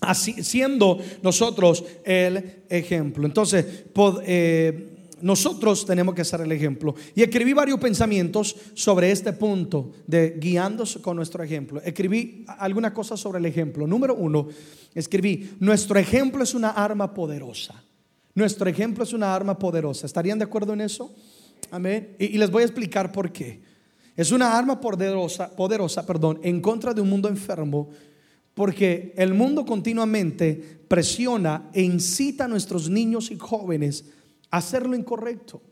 Así, siendo nosotros el ejemplo. Entonces, eh, nosotros tenemos que ser el ejemplo. Y escribí varios pensamientos sobre este punto de guiándose con nuestro ejemplo. Escribí algunas cosas sobre el ejemplo. Número uno, escribí, nuestro ejemplo es una arma poderosa. Nuestro ejemplo es una arma poderosa. ¿Estarían de acuerdo en eso? Amén. Y, y les voy a explicar por qué. Es una arma poderosa, poderosa, perdón, en contra de un mundo enfermo porque el mundo continuamente presiona e incita a nuestros niños y jóvenes hacer lo incorrecto.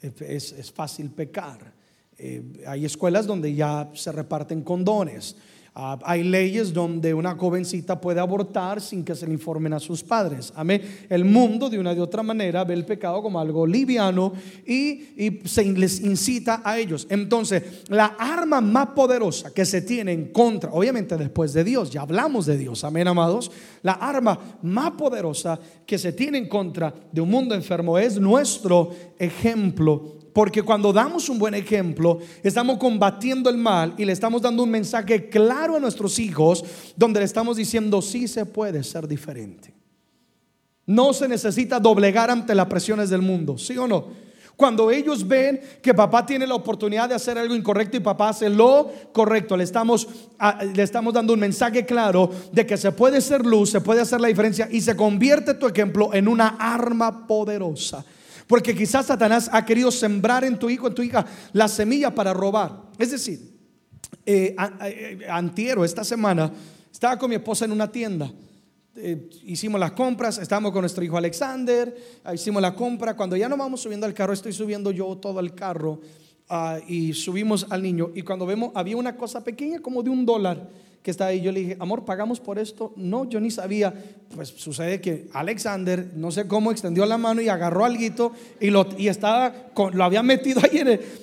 Es, fácil pecar. Eh, hay escuelas donde ya se reparten condones. Ah, hay leyes donde una jovencita puede abortar sin que se le informen a sus padres. Amén. El mundo de una de otra manera ve el pecado como algo liviano y, se les incita a ellos. Entonces, la arma más poderosa que se tiene en contra, obviamente después de Dios, ya hablamos de Dios, amén, amados. La arma más poderosa que se tiene en contra de un mundo enfermo es nuestro ejemplo porque cuando damos un buen ejemplo, estamos combatiendo el mal y le estamos dando un mensaje claro a nuestros hijos donde le estamos diciendo, sí se puede ser diferente. No se necesita doblegar ante las presiones del mundo, ¿sí o no? Cuando ellos ven que papá tiene la oportunidad de hacer algo incorrecto y papá hace lo correcto, le estamos, le estamos dando un mensaje claro de que se puede ser luz, se puede hacer la diferencia y se convierte tu ejemplo en una arma poderosa porque quizás Satanás ha querido sembrar en tu hijo, en tu hija, la semilla para robar. Es decir, eh, eh, antiero, esta semana, estaba con mi esposa en una tienda. Eh, hicimos las compras, estábamos con nuestro hijo Alexander, hicimos la compra. Cuando ya nos vamos subiendo al carro, estoy subiendo yo todo el carro ah, y subimos al niño. Y cuando vemos, había una cosa pequeña como de un dólar que está ahí. Yo le dije, amor, ¿pagamos por esto? No, yo ni sabía. Pues sucede que Alexander, no sé cómo, extendió la mano y agarró algo y, lo, y estaba, lo había metido [LAUGHS] ahí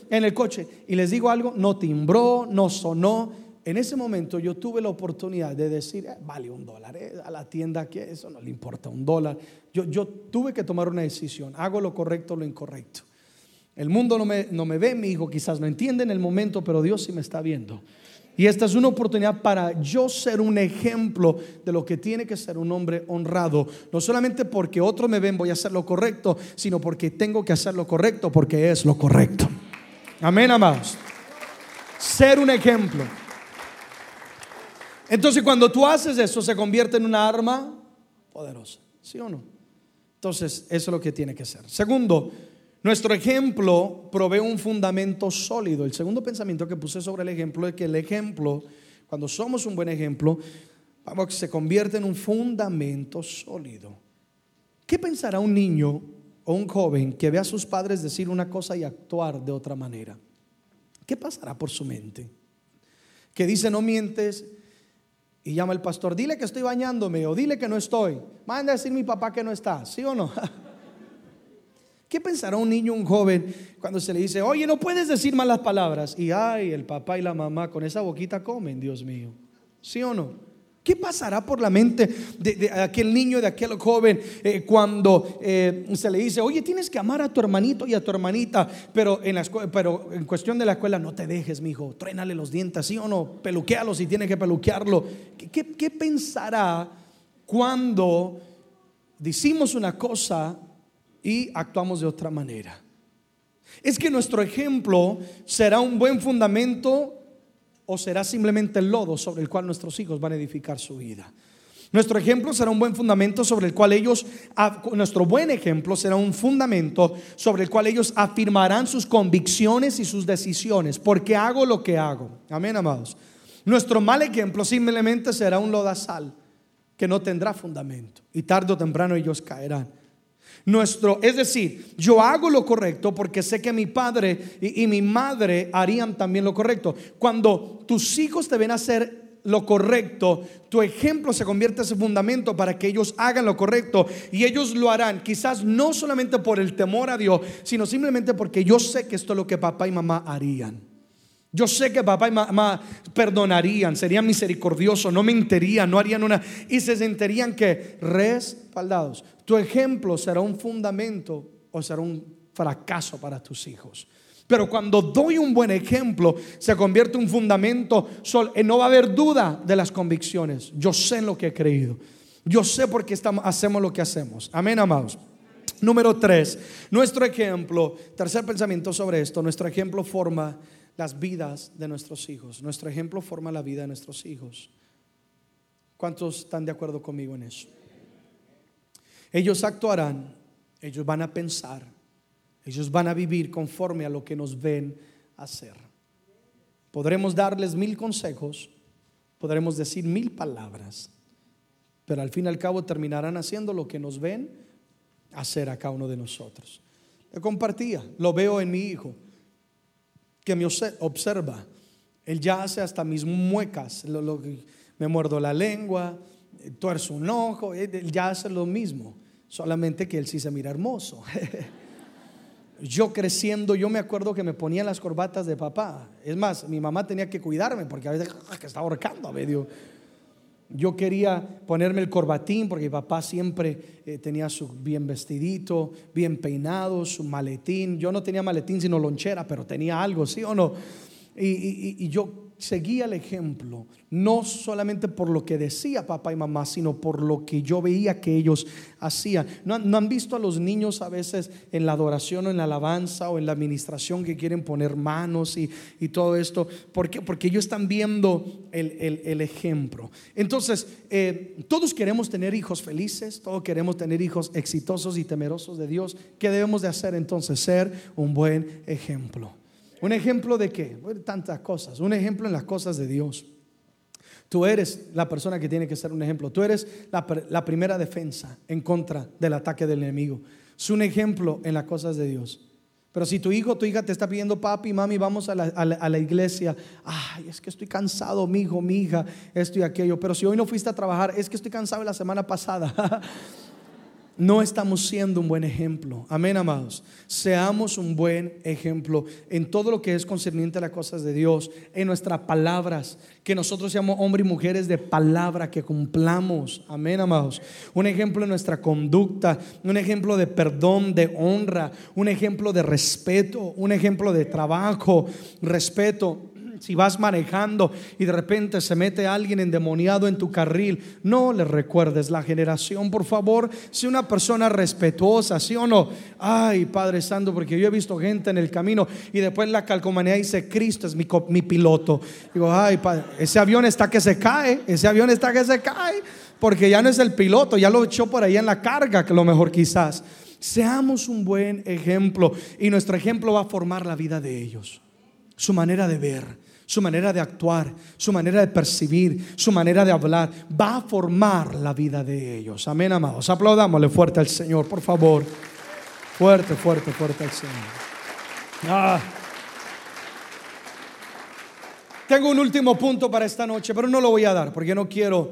en el, coche. Y les digo algo, no timbró, no sonó. En ese momento yo tuve la oportunidad de decir, eh, vale un dólar, eh, a la tienda que eso no le importa, un dólar. Yo, yo tuve que tomar una decisión, hago lo correcto o lo incorrecto. El mundo no me, no me ve, mi hijo quizás no entiende en el momento, pero Dios sí me está viendo. Y esta es una oportunidad para yo ser un ejemplo de lo que tiene que ser un hombre honrado. No solamente porque otros me ven voy a hacer lo correcto, sino porque tengo que hacer lo correcto, porque es lo correcto. Amén, amados. Ser un ejemplo. Entonces cuando tú haces eso se convierte en una arma poderosa. ¿Sí o no? Entonces eso es lo que tiene que ser. Segundo, nuestro ejemplo provee un fundamento sólido. El segundo pensamiento que puse sobre el ejemplo es que el ejemplo, cuando somos un buen ejemplo, vamos, se convierte en un fundamento sólido. ¿Qué pensará un niño o un joven que ve a sus padres decir una cosa y actuar de otra manera? ¿Qué pasará por su mente? Que dice, no mientes, y llama el pastor, dile que estoy bañándome o dile que no estoy. Manda a decir mi papá que no está, ¿sí o no? [LAUGHS] ¿Qué pensará un niño, un joven, cuando se le dice, oye, no puedes decir malas palabras? Y ay, el papá y la mamá con esa boquita comen, Dios mío. ¿Sí o no? ¿Qué pasará por la mente de, aquel niño, de aquel joven, eh, cuando eh, se le dice, oye, tienes que amar a tu hermanito y a tu hermanita, pero en, la pero en cuestión de la escuela, no te dejes, mi hijo, trénale los dientes, ¿sí o no? Peluquealo si tiene que peluquearlo. ¿Qué, qué pensará cuando decimos una cosa y actuamos de otra manera. Es que nuestro ejemplo será un buen fundamento o será simplemente el lodo sobre el cual nuestros hijos van a edificar su vida. Nuestro ejemplo será un buen fundamento sobre el cual ellos, nuestro buen ejemplo será un fundamento sobre el cual ellos afirmarán sus convicciones y sus decisiones, porque hago lo que hago. Amén, amados. Nuestro mal ejemplo simplemente será un lodazal que no tendrá fundamento y tarde o temprano ellos caerán. Nuestro, es decir, yo hago lo correcto porque sé que mi padre y, mi madre harían también lo correcto. Cuando tus hijos te ven hacer lo correcto, tu ejemplo se convierte en ese fundamento para que ellos hagan lo correcto y ellos lo harán, quizás no solamente por el temor a Dios, sino simplemente porque yo sé que esto es lo que papá y mamá harían. Yo sé que papá y mamá perdonarían, serían misericordiosos, no mentirían, no harían una y se sentirían que respaldados. Tu ejemplo será un fundamento o será un fracaso para tus hijos. Pero cuando doy un buen ejemplo, se convierte en un fundamento, eh, no va a haber duda de las convicciones. Yo sé en lo que he creído. Yo sé por qué estamos, hacemos lo que hacemos. Amén, amados. Número tres, nuestro ejemplo, tercer pensamiento sobre esto, nuestro ejemplo forma las vidas de nuestros hijos. Nuestro ejemplo forma la vida de nuestros hijos. ¿Cuántos están de acuerdo conmigo en eso? Ellos actuarán, ellos van a pensar, ellos van a vivir conforme a lo que nos ven hacer. Podremos darles mil consejos, podremos decir mil palabras, pero al fin y al cabo terminarán haciendo lo que nos ven hacer a cada uno de nosotros. Le compartía, lo veo en mi hijo, que me observa. Él ya hace hasta mis muecas, me muerdo la lengua, tuerzo un ojo, él ya hace lo mismo solamente que él sí se mira hermoso. [LAUGHS] yo creciendo, yo me acuerdo que me ponía las corbatas de papá. Es más, mi mamá tenía que cuidarme porque a veces ah, que estaba ahorcando a medio. Yo quería ponerme el corbatín porque mi papá siempre eh, tenía su bien vestidito, bien peinado, su maletín. Yo no tenía maletín sino lonchera, pero tenía algo, ¿sí o no? Y, y yo seguía el ejemplo, no solamente por lo que decía papá y mamá, sino por lo que yo veía que ellos hacían. ¿No, han visto a los niños a veces en la adoración o en la alabanza o en la administración que quieren poner manos y, todo esto? ¿Por Porque ellos están viendo el, ejemplo. Entonces, eh, todos queremos tener hijos felices, todos queremos tener hijos exitosos y temerosos de Dios. ¿Qué debemos de hacer entonces? Ser un buen ejemplo. ¿Un ejemplo de qué? tantas cosas. Un ejemplo en las cosas de Dios. Tú eres la persona que tiene que ser un ejemplo. Tú eres la, primera defensa en contra del ataque del enemigo. Es un ejemplo en las cosas de Dios. Pero si tu hijo o tu hija te está pidiendo, papi, mami, vamos a la, a la- iglesia. Ay, es que estoy cansado, mi hijo, mi hija, esto y aquello. Pero si hoy no fuiste a trabajar, es que estoy cansado de la semana pasada. [LAUGHS] no estamos siendo un buen ejemplo. Amén, amados. Seamos un buen ejemplo en todo lo que es concerniente a las cosas de Dios, en nuestras palabras, que nosotros seamos hombres y mujeres de palabra, que cumplamos. Amén, amados. Un ejemplo en nuestra conducta, un ejemplo de perdón, de honra, un ejemplo de respeto, un ejemplo de trabajo, respeto. Si vas manejando y de repente se mete alguien endemoniado en tu carril, no le recuerdes la generación, por favor. Si una persona respetuosa, sí o no. Ay, Padre Santo, porque yo he visto gente en el camino y después la calcomanía dice: Cristo es mi, piloto. Digo, ay, Padre, ese avión está que se cae, ese avión está que se cae, porque ya no es el piloto, ya lo echó por ahí en la carga, que lo mejor quizás. Seamos un buen ejemplo y nuestro ejemplo va a formar la vida de ellos su manera de ver, su manera de actuar, su manera de percibir, su manera de hablar, va a formar la vida de ellos. Amén, amados. Aplaudámosle fuerte al Señor, por favor. Fuerte, fuerte, fuerte al Señor. Ah. Tengo un último punto para esta noche, pero no lo voy a dar porque no quiero,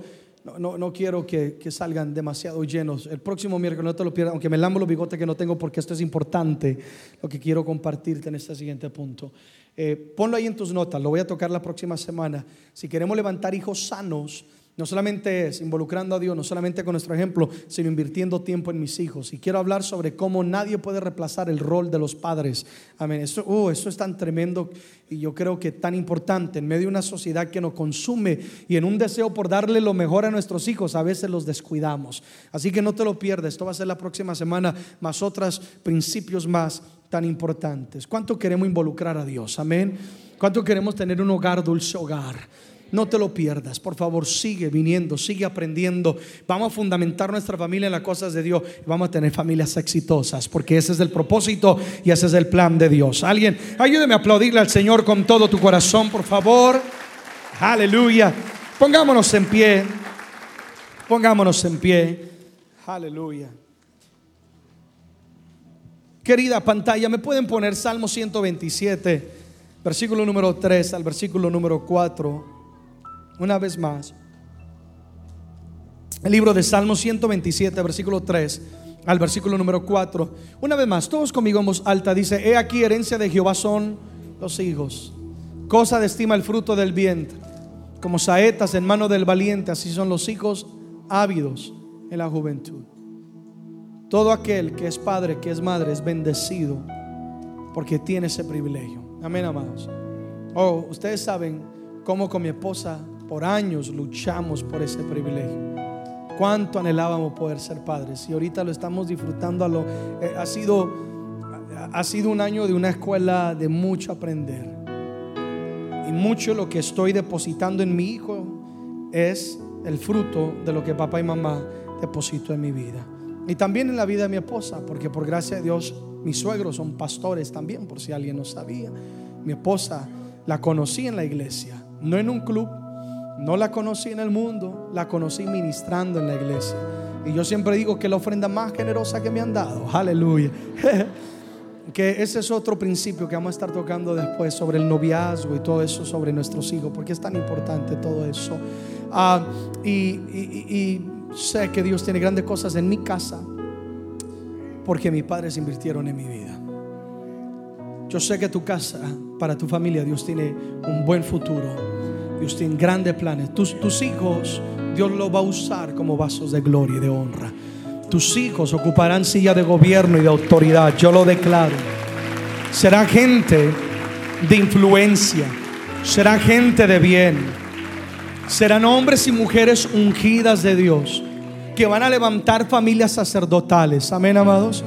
no, no, quiero que, que salgan demasiado llenos. El próximo miércoles no te lo pierdas, aunque me lambo los bigotes que no tengo porque esto es importante, lo que quiero compartirte en este siguiente punto. Eh, ponlo ahí en tus notas, lo voy a tocar la próxima semana. Si queremos levantar hijos sanos, no solamente es involucrando a Dios, no solamente con nuestro ejemplo, sino invirtiendo tiempo en mis hijos. Y quiero hablar sobre cómo nadie puede reemplazar el rol de los padres. Amén. Eso, uh, eso es tan tremendo y yo creo que tan importante en medio de una sociedad que nos consume y en un deseo por darle lo mejor a nuestros hijos, a veces los descuidamos. Así que no te lo pierdas. Esto va a ser la próxima semana, más otros principios más tan importantes. ¿Cuánto queremos involucrar a Dios? Amén. ¿Cuánto queremos tener un hogar, dulce hogar? No te lo pierdas, por favor, sigue viniendo, sigue aprendiendo. Vamos a fundamentar nuestra familia en las cosas de Dios vamos a tener familias exitosas, porque ese es el propósito y ese es el plan de Dios. Alguien, ayúdeme a aplaudirle al Señor con todo tu corazón, por favor. Aleluya. Pongámonos en pie. Pongámonos en pie. Aleluya. Querida pantalla, ¿me pueden poner Salmo 127, versículo número 3 al versículo número 4? Una vez más. El libro de Salmo 127, versículo 3 al versículo número 4. Una vez más, todos conmigo en voz alta. Dice, he aquí herencia de Jehová son los hijos. Cosa de estima el fruto del vientre. Como saetas en mano del valiente, así son los hijos ávidos en la juventud. Todo aquel que es padre, que es madre, es bendecido porque tiene ese privilegio. Amén, amados. Oh, ustedes saben cómo con mi esposa por años luchamos por ese privilegio. Cuánto anhelábamos poder ser padres y ahorita lo estamos disfrutando. A lo, eh, ha, sido, ha sido un año de una escuela de mucho aprender. Y mucho lo que estoy depositando en mi hijo es el fruto de lo que papá y mamá depositó en mi vida. Y también en la vida de mi esposa, porque por gracia de Dios mis suegros son pastores también, por si alguien no sabía. Mi esposa la conocí en la iglesia, no en un club, no la conocí en el mundo, la conocí ministrando en la iglesia. Y yo siempre digo que la ofrenda más generosa que me han dado, [LAUGHS] aleluya. que ese es otro principio que vamos a estar tocando después sobre el noviazgo y todo eso sobre nuestros hijos, porque es tan importante todo eso. Ah, y, y- sé que Dios tiene grandes cosas en mi casa, porque mis padres invirtieron en mi vida. Yo sé que tu casa, para tu familia, Dios tiene un buen futuro. Dios grandes planes. Tus, tus hijos, Dios los va a usar como vasos de gloria y de honra. Tus hijos ocuparán silla de gobierno y de autoridad. Yo lo declaro. Será gente de influencia. Será gente de bien. Serán hombres y mujeres ungidas de Dios que van a levantar familias sacerdotales. Amén, amados.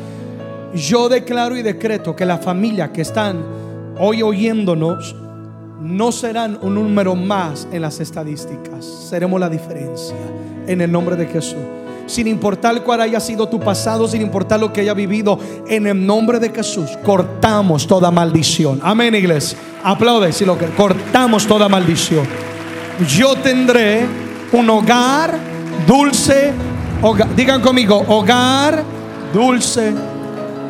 Yo declaro y decreto que la familia que están hoy oyéndonos no serán un número más en las estadísticas. Seremos la diferencia en el nombre de Jesús. Sin importar cuál haya sido tu pasado, sin importar lo que haya vivido, en el nombre de Jesús cortamos toda maldición. Amén, iglesia. Aplaude si lo que cortamos toda maldición. Yo tendré un hogar dulce. digan conmigo, hogar dulce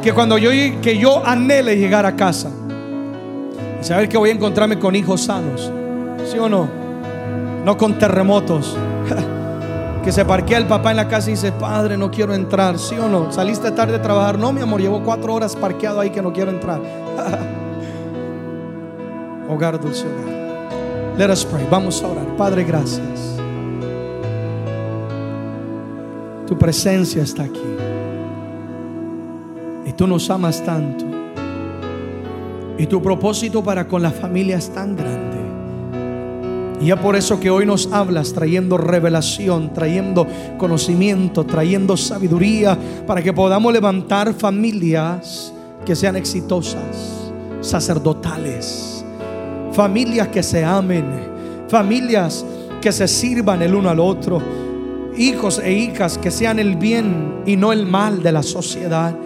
que cuando yo, que yo anhele llegar a casa saber que voy a encontrarme con hijos sanos, ¿sí o no? No con terremotos. [LAUGHS] que se parquea el papá en la casa y dice, padre, no quiero entrar, ¿sí o no? Saliste tarde a trabajar, no, mi amor, llevo cuatro horas parqueado ahí que no quiero entrar. [LAUGHS] hogar dulce hogar. Let us pray, vamos a orar. Padre, gracias. Tu presencia está aquí. Y tú nos amas tanto. Y tu propósito para con la familia es tan grande. Y es por eso que hoy nos hablas trayendo revelación, trayendo conocimiento, trayendo sabiduría, para que podamos levantar familias que sean exitosas, sacerdotales, familias que se amen, familias que se sirvan el uno al otro, hijos e hijas que sean el bien y no el mal de la sociedad,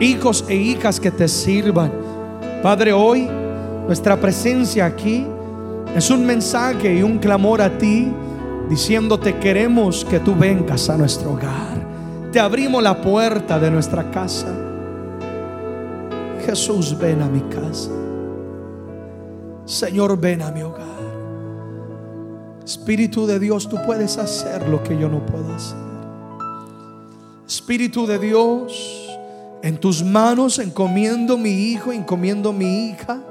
hijos e hijas que te sirvan. Padre, hoy nuestra presencia aquí es un mensaje y un clamor a ti diciéndote queremos que tú vengas a nuestro hogar. Te abrimos la puerta de nuestra casa. Jesús, ven a mi casa. Señor, ven a mi hogar. Espíritu de Dios, tú puedes hacer lo que yo no puedo hacer. Espíritu de Dios, en tus manos encomiendo mi hijo, encomiendo mi hija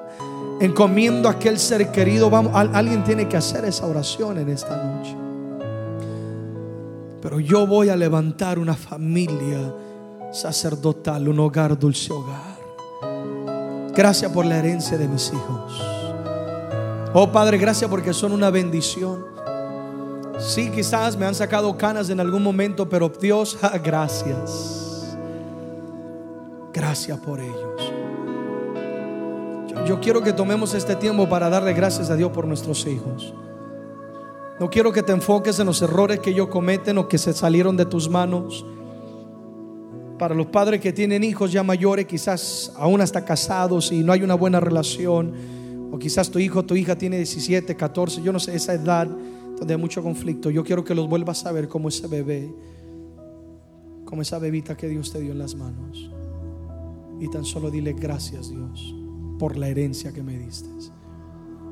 encomiendo aquel ser querido. Vamos, alguien tiene que hacer esa oración en esta noche. Pero yo voy a levantar una familia sacerdotal, un hogar, dulce hogar. Gracias por la herencia de mis hijos. Oh Padre, gracias porque son una bendición. Sí, quizás me han sacado canas en algún momento, pero Dios, [LAUGHS] gracias. Gracias por ellos. Yo quiero que tomemos este tiempo para darle gracias a Dios por nuestros hijos. No quiero que te enfoques en los errores que ellos cometen o que se salieron de tus manos. Para los padres que tienen hijos ya mayores, quizás aún hasta casados y no hay una buena relación, o quizás tu hijo tu hija tiene 17, 14, yo no sé, esa edad donde hay mucho conflicto. Yo quiero que los vuelvas a ver como ese bebé, como esa bebita que Dios te dio en las manos. Y tan solo dile gracias, Dios por la herencia que me diste.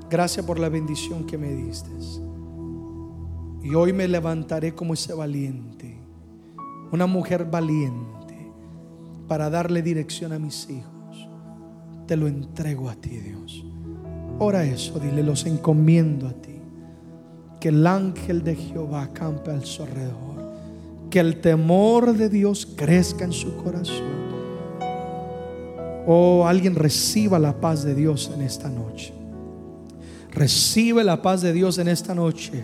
Gracias por la bendición que me diste. Y hoy me levantaré como ese valiente, una mujer valiente, para darle dirección a mis hijos. Te lo entrego a ti, Dios. Ora eso, dile, los encomiendo a ti. Que el ángel de Jehová acampe al su alrededor. Que el temor de Dios crezca en su corazón Oh, alguien reciba la paz de Dios en esta noche. Recibe la paz de Dios en esta noche.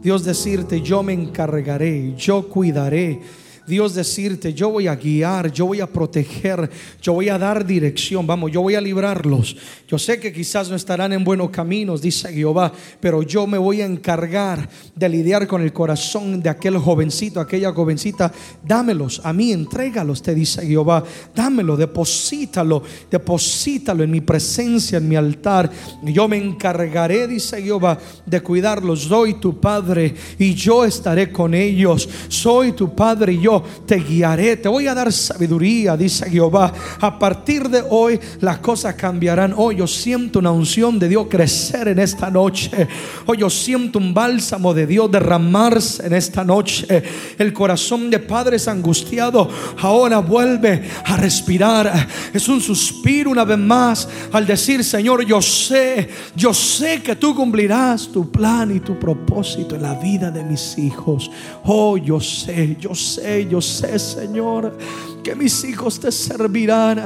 Dios decirte, yo me encargaré, yo cuidaré Dios decirte, yo voy a guiar, yo voy a proteger, yo voy a dar dirección, vamos, yo voy a librarlos. Yo sé que quizás no estarán en buenos caminos, dice Jehová, pero yo me voy a encargar de lidiar con el corazón de aquel jovencito, aquella jovencita. Dámelos a mí, entrégalos, te dice Jehová. Dámelo, deposítalo, deposítalo en mi presencia, en mi altar. Yo me encargaré, dice Jehová, de cuidarlos. Soy tu padre y yo estaré con ellos. Soy tu padre y yo te guiaré, te voy a dar sabiduría, dice Jehová. A partir de hoy las cosas cambiarán. Hoy yo siento una unción de Dios crecer en esta noche. Hoy yo siento un bálsamo de Dios derramarse en esta noche. El corazón de padres angustiado ahora vuelve a respirar. Es un suspiro una vez más al decir, Señor, yo sé, yo sé que tú cumplirás tu plan y tu propósito en la vida de mis hijos. Oh, yo sé, yo sé, yo sé, Señor, que mis hijos te servirán.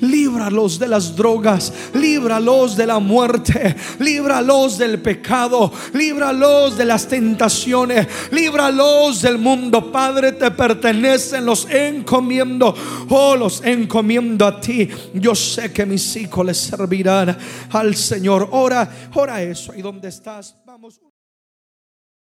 Líbralos de las drogas, líbralos de la muerte, líbralos del pecado, líbralos de las tentaciones, líbralos del mundo. Padre, te pertenecen, los encomiendo, oh, los encomiendo a ti. Yo sé que mis hijos les servirán al Señor. Ora, ora eso. ¿Y dónde estás? Vamos.